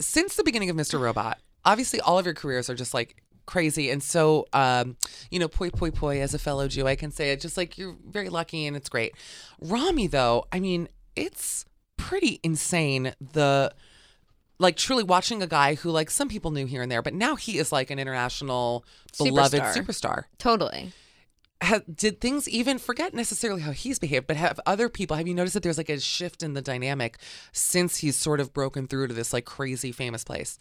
since the beginning of Mr. Robot, obviously all of your careers are just like crazy and so um you know poi poi poi as a fellow jew i can say it just like you're very lucky and it's great rami though i mean it's pretty insane the like truly watching a guy who like some people knew here and there but now he is like an international beloved Superstar. superstar Totally. Ha did things even forget necessarily how he's behaved, but have other people have you noticed that there's like a shift in the dynamic since he's sort of broken through to this like crazy famous place?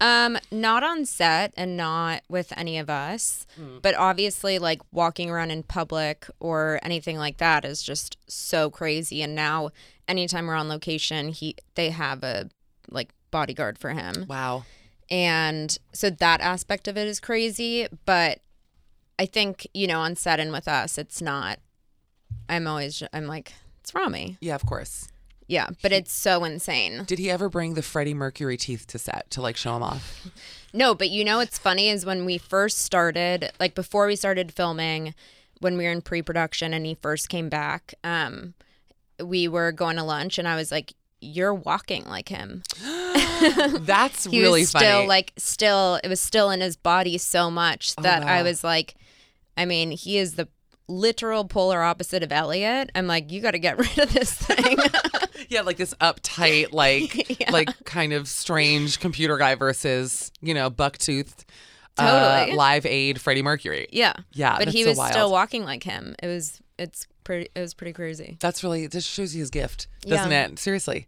Um, not on set and not with any of us, but obviously, like walking around in public or anything like that is just so crazy. And now, anytime we're on location, he they have a like bodyguard for him, Wow. and so that aspect of it is crazy. But I think you know, on set and with us, it's not. I'm always I'm like it's Rami, Yeah, of course. yeah, but it's so insane. Did he ever bring the Freddie Mercury teeth to set to like show him off? No, but you know what's funny is when we first started, like before we started filming, when we were in pre-production and he first came back, um, we were going to lunch and I was like, "You're walking like him." That's He really was still funny. like still it was still in his body so much that I Oh, wow. was like, I mean, he is the literal polar opposite of Elliot. I'm like, you got to get rid of this thing. yeah, like this uptight, like Yeah. like kind of strange computer guy versus you know bucktoothed, uh, Totally. live aid Freddie Mercury. yeah, Yeah, but he was wild. still walking like him. It was it's pretty it was pretty crazy. That's really this shows you his gift, doesn't Yeah. it? Seriously.